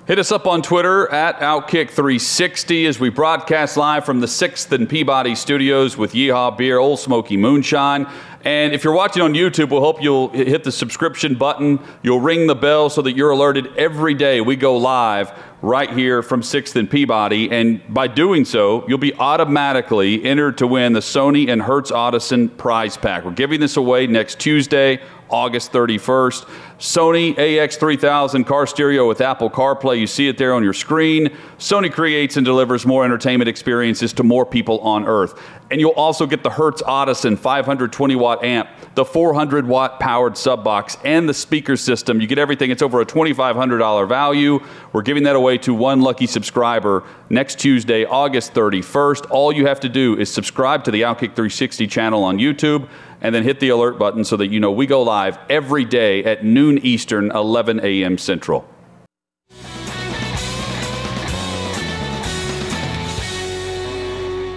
Hit us up on Twitter at Outkick360 as we broadcast live from the 6th and Peabody studios with Yeehaw Beer, Ole Smoky Moonshine. And if you're watching on YouTube, we'll hope you'll hit the subscription button. You'll ring the bell so that you're alerted every day we go live right here from 6th and Peabody. And by doing so, you'll be automatically entered to win the Sony and Hertz Audison prize pack. We're giving this away next Tuesday August 31st. Sony AX3000 car stereo with Apple CarPlay. You see it there on your screen. Sony creates and delivers more entertainment experiences to more people on Earth. And you'll also get the Hertz Audison 520 watt amp, the 400 watt powered sub box, and the speaker system. You get everything. It's over a $2,500 value. We're giving that away to one lucky subscriber next Tuesday, August 31st. All you have to do is subscribe to the Outkick 360 channel on YouTube and then hit the alert button so that you know we go live every day at noon Eastern, 11 a.m. Central.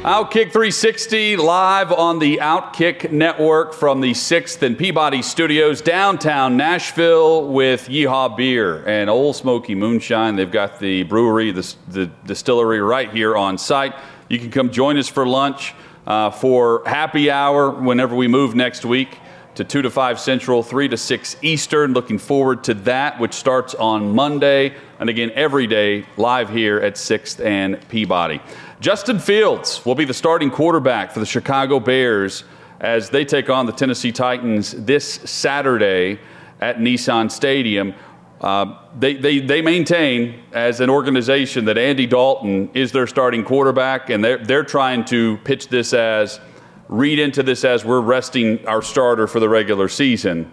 Outkick 360 live on the Outkick Network from the 6th and Peabody Studios, downtown Nashville, with Yeehaw Beer and Ole Smoky Moonshine. They've got the brewery, the, the distillery right here on site. You can come join us for lunch uh, for happy hour whenever we move next week to 2 to 5 Central, 3 to 6 Eastern. Looking forward to that, which starts on Monday. And again, every day live here at 6th and Peabody. Justin Fields will be the starting quarterback for the Chicago Bears as they take on the Tennessee Titans this Saturday at Nissan Stadium. Uh, they, they, they maintain as an organization that Andy Dalton is their starting quarterback, and they're, they're trying to pitch this as read into this as we're resting our starter for the regular season.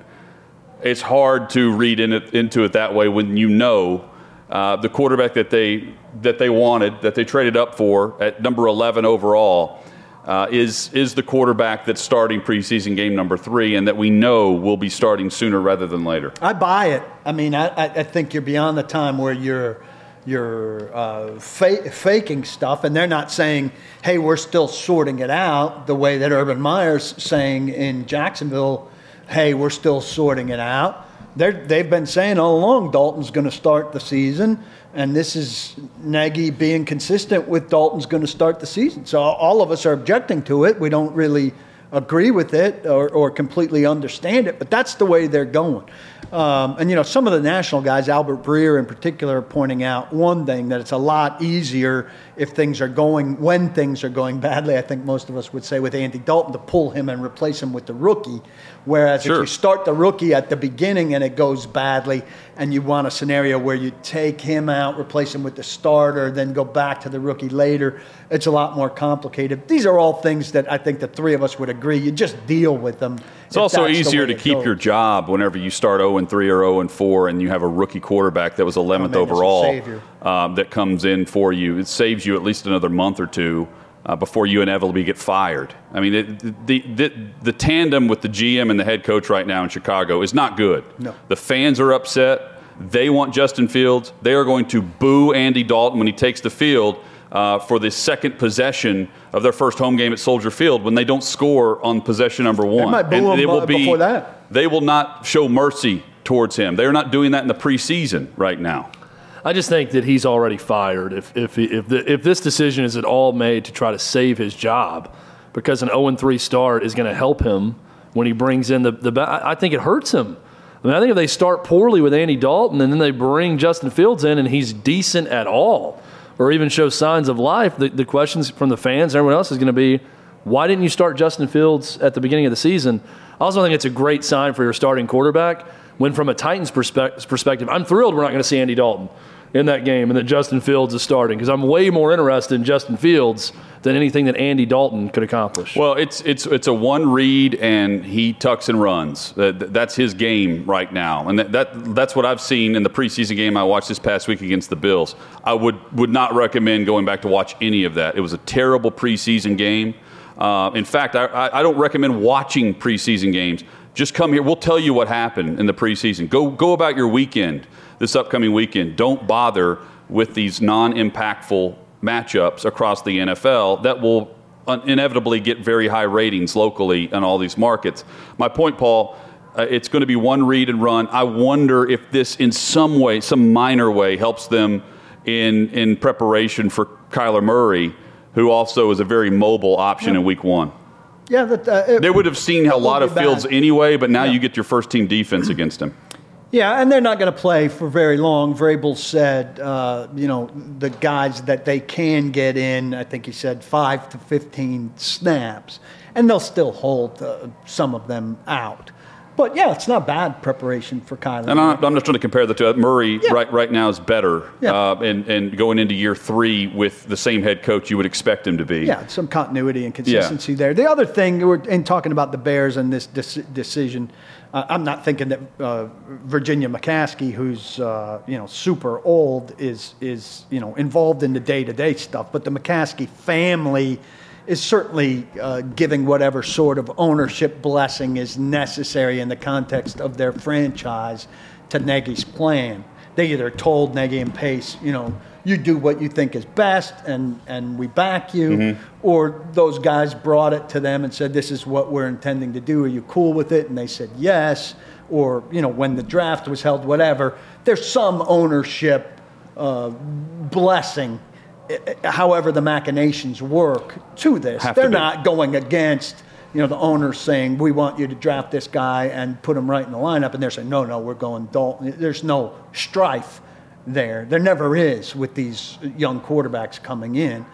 It's hard to read in it, into it that way when you know uh, the quarterback that they, that they wanted, that they traded up for at number 11 overall uh, is, is the quarterback that's starting preseason game number three and that we know will be starting sooner rather than later. I buy it. I mean, I, I think you're beyond the time where you're you're uh, fa- faking stuff, and they're not saying, "Hey, we're still sorting it out," the way that Urban Meyer's saying in Jacksonville, "Hey, we're still sorting it out." They're, they've been saying all along Dalton's going to start the season, and this is Nagy being consistent with Dalton's going to start the season. So all of us are objecting to it. We don't really agree with it or, or completely understand it, but that's the way they're going. Um, and you know, some of the national guys, Albert Breer in particular, pointing out one thing that it's a lot easier if things are going when things are going badly. I think most of us would say with Andy Dalton to pull him and replace him with the rookie. Whereas sure. if you start the rookie at the beginning and it goes badly, and you want a scenario where you take him out, replace him with the starter, then go back to the rookie later, it's a lot more complicated. These are all things that I think the three of us would agree. You just deal with them. It's also easier to keep goes. your job whenever you start 0 and 3 or 0 and 4, and you have a rookie quarterback that was 11th overall um, that comes in for you. It saves you at least another month or two uh, before you inevitably get fired. I mean, it, the, the, the tandem with the GM and the head coach right now in Chicago is not good. No. The fans are upset. They want Justin Fields. They are going to boo Andy Dalton when he takes the field uh, for the second possession of their first home game at Soldier Field when they don't score on possession number one. They might boo and him will be, before that. They will not show mercy towards him. They are not doing that in the preseason right now. I just think that he's already fired. If if if, the, if this decision is at all made to try to save his job, because an 0 3 start is going to help him when he brings in the the. I think it hurts him. I mean, I think if they start poorly with Andy Dalton and then they bring Justin Fields in and he's decent at all, or even show signs of life, the, the questions from the fans and everyone else is going to be, why didn't you start Justin Fields at the beginning of the season? I also think it's a great sign for your starting quarterback when, from a Titans perspective, I'm thrilled we're not going to see Andy Dalton in that game and that Justin Fields is starting because I'm way more interested in Justin Fields than anything that Andy Dalton could accomplish. Well, it's it's it's a one read and he tucks and runs. That's his game right now, and that, that that's what I've seen in the preseason game I watched this past week against the Bills. I would would not recommend going back to watch any of that. It was a terrible preseason game. Uh, in fact, I, I don't recommend watching preseason games Just come here. We'll tell you what happened in the preseason. Go go about your weekend this upcoming weekend. Don't bother with these non-impactful matchups across the NFL that will inevitably get very high ratings locally in all these markets. My point, Paul, uh, it's going to be one read and run. I wonder if this, in some way, some minor way, helps them in in preparation for Kyler Murray, who also is a very mobile option in Week One. Yeah, that, uh, it, They would have seen a lot of fields anyway, but now Yeah. you get your first team defense against him. Yeah, and they're not going to play for very long. Vrabel said, uh, you know, the guys that they can get in, I think he said five to 15 snaps, and they'll still hold uh, some of them out. But yeah, it's not bad preparation for Kyler. And I'm, I'm just trying to compare the two. Murray Yeah. right right now is better, Yeah. uh, and and going into year three with the same head coach you would expect him to be. Yeah, some continuity and consistency there. The other thing, we're in talking about the Bears and this dec- decision, uh, I'm not thinking that uh, Virginia McCaskey, who's uh, you know super old, is is you know involved in the day to day stuff. But the McCaskey family is certainly uh, giving whatever sort of ownership blessing is necessary in the context of their franchise to Nagy's plan. They either told Nagy and Pace, you know, you do what you think is best, and and we back you, or those guys brought it to them and said, this is what we're intending to do. Are you cool with it? And they said yes. Or you know, when the draft was held, whatever. There's some ownership uh, blessing, however the machinations work to this. Have They're be. not going against you know the owners saying we want you to draft this guy and put him right in the lineup, and they're saying no, no, we're going Dalton. There's no strife there. There never is with these young quarterbacks coming in.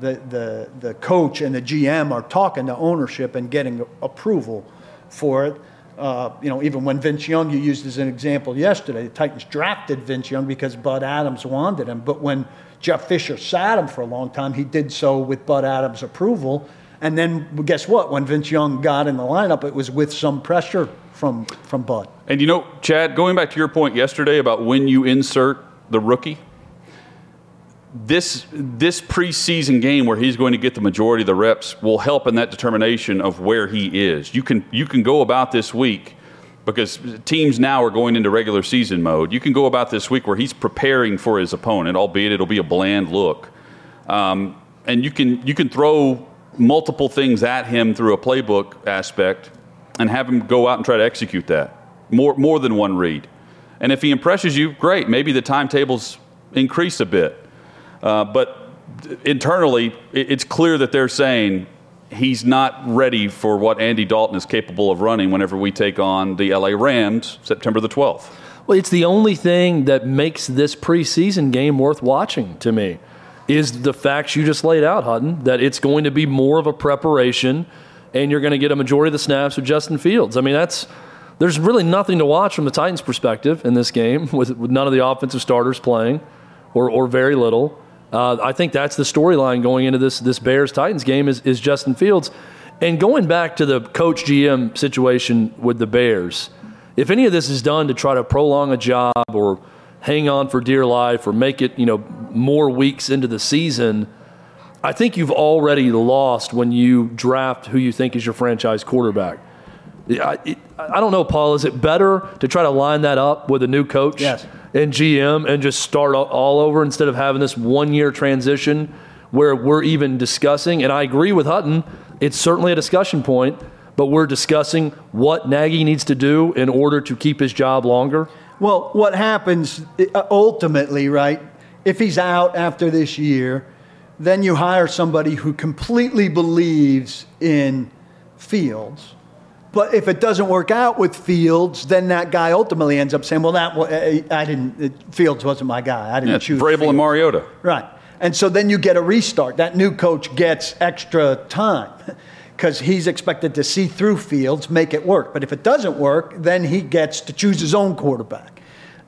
The the the coach and the GM are talking to ownership and getting approval for it. Uh, you know, even when Vince Young, you used as an example yesterday, the Titans drafted Vince Young because Bud Adams wanted him. But when Jeff Fisher sat him for a long time, he did so with Bud Adams' approval. And then guess what? When Vince Young got in the lineup, it was with some pressure from from Bud. And you know, Chad, going back to your point yesterday about when you insert the rookie, this this preseason game where he's going to get the majority of the reps will help in that determination of where he is. You can you can go about this week because teams now are going into regular season mode. You can go about this week where he's preparing for his opponent, albeit it'll be a bland look, um, and you can you can throw multiple things at him through a playbook aspect and have him go out and try to execute that more more than one read. And if he impresses you, great. Maybe the timetables increase a bit. Uh, but internally, it's clear that they're saying he's not ready for what Andy Dalton is capable of running whenever we take on the LA Rams September the 12th. Well, it's the only thing that makes this preseason game worth watching to me is the facts you just laid out, Hutton, that it's going to be more of a preparation and you're going to get a majority of the snaps with Justin Fields. I mean, that's there's really nothing to watch from the Titans' perspective in this game [LAUGHS] with, with none of the offensive starters playing or, or very little. Uh, I think that's the storyline going into this this Bears Titans game is, is Justin Fields. And going back to the coach GM situation with the Bears, if any of this is done to try to prolong a job or hang on for dear life or make it you know more weeks into the season, I think you've already lost when you draft who you think is your franchise quarterback. I, I don't know, Paul. Is it better to try to line that up with a new coach Yes. And GM and just start all- over instead of having this one year transition where we're even discussing? And I agree with Hutton. It's certainly a discussion point, but we're discussing what Nagy needs to do in order to keep his job longer. Well, what happens uh, ultimately, right? If he's out after this year, then you hire somebody who completely believes in Fields. But if it doesn't work out with Fields, then that guy ultimately ends up saying, "Well, that I didn't. Fields wasn't my guy. I didn't Yeah, choose." Vrabel Fields. and Mariota. Right. And so then you get a restart. That new coach gets extra time [LAUGHS] because he's expected to see through Fields, make it work. But if it doesn't work, then he gets to choose his own quarterback.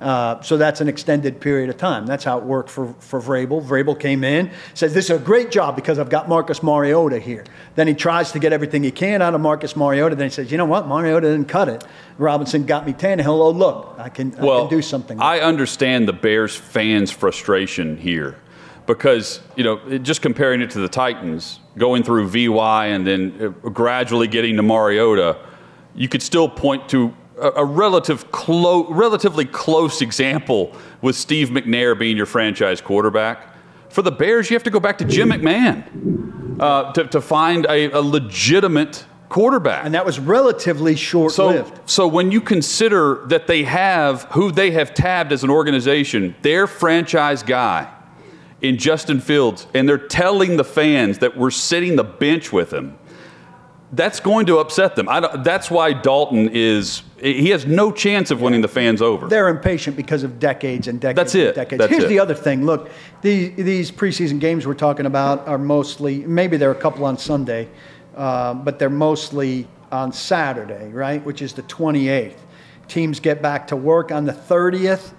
Uh, so that's an extended period of time. That's how it worked for, for Vrabel. Vrabel came in, says, This is a great job because I've got Marcus Mariota here. Then he tries to get everything he can out of Marcus Mariota. Then he says, You know what? Mariota didn't cut it. Robinson got me Tannehill. Oh, look, I can, I can do something. I understand the Bears fans' frustration here because, you know, just comparing it to the Titans, going through VY and then uh, gradually getting to Mariota, you could still point to a, a relative clo- relatively close example with Steve McNair being your franchise quarterback. For the Bears, you have to go back to Jim McMahon uh, to, to find a, a legitimate quarterback. And that was relatively short So, lived. so when you consider that they have who they have tabbed as an organization, their franchise guy in Justin Fields, and they're telling the fans that we're sitting the bench with him, that's going to upset them. I don't, that's why Dalton is he has no chance of winning the fans over. They're impatient because of decades and decades That's and it. decades. That's Here's it. the other thing. Look, these, these preseason games we're talking about are mostly, maybe there are a couple on Sunday, uh, but they're mostly on Saturday, right, which is the 28th. Teams get back to work on the 30th.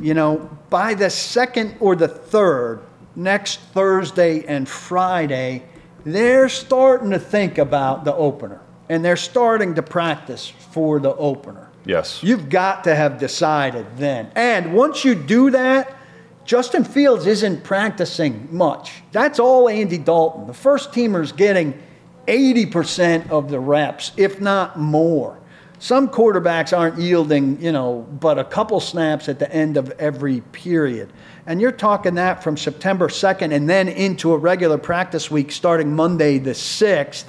You know, by the second or the third, next Thursday and Friday, they're starting to think about the opener and they're starting to practice for the opener. Yes. You've got to have decided then. And once you do that, Justin Fields isn't practicing much. That's all Andy Dalton. The first teamer's getting 80% of the reps, if not more. Some quarterbacks aren't yielding, you know, but a couple snaps at the end of every period. And you're talking that from September 2nd and then into a regular practice week starting Monday the 6th.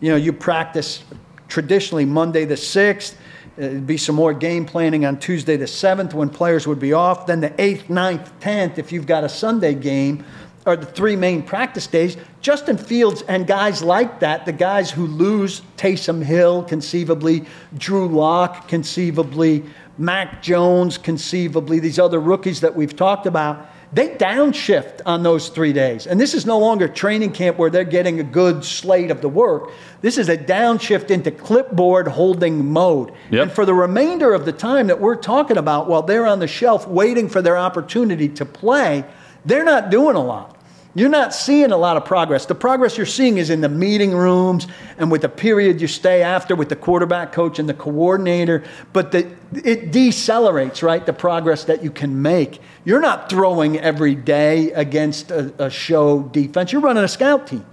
You know, you practice traditionally Monday the 6th. It'd be some more game planning on Tuesday the 7th when players would be off. Then the 8th, 9th, 10th, if you've got a Sunday game, are the three main practice days. Justin Fields and guys like that, the guys who lose Taysom Hill conceivably, Drew Lock conceivably, Mac Jones conceivably, these other rookies that we've talked about, they downshift on those three days. And this is no longer training camp where they're getting a good slate of the work. This is a downshift into clipboard holding mode. Yep. And for the remainder of the time that we're talking about while they're on the shelf waiting for their opportunity to play, they're not doing a lot. You're not seeing a lot of progress. The progress you're seeing is in the meeting rooms and with the period you stay after with the quarterback coach and the coordinator. But the, it decelerates, right? The progress that you can make. You're not throwing every day against a, a show defense. You're running a scout team.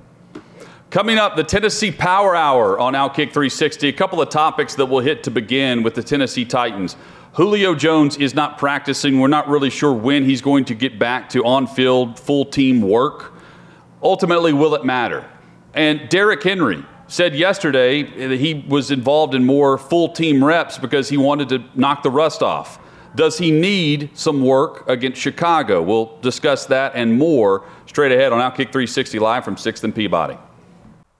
Coming up, the Tennessee Power Hour on Outkick 360. A couple of topics that we'll hit to begin with the Tennessee Titans. Julio Jones is not practicing. We're not really sure when he's going to get back to on field full team work. Ultimately, will it matter? And Derrick Henry said yesterday that he was involved in more full team reps because he wanted to knock the rust off. Does he need some work against Chicago? We'll discuss that and more straight ahead on Outkick 360 live from 6th and Peabody.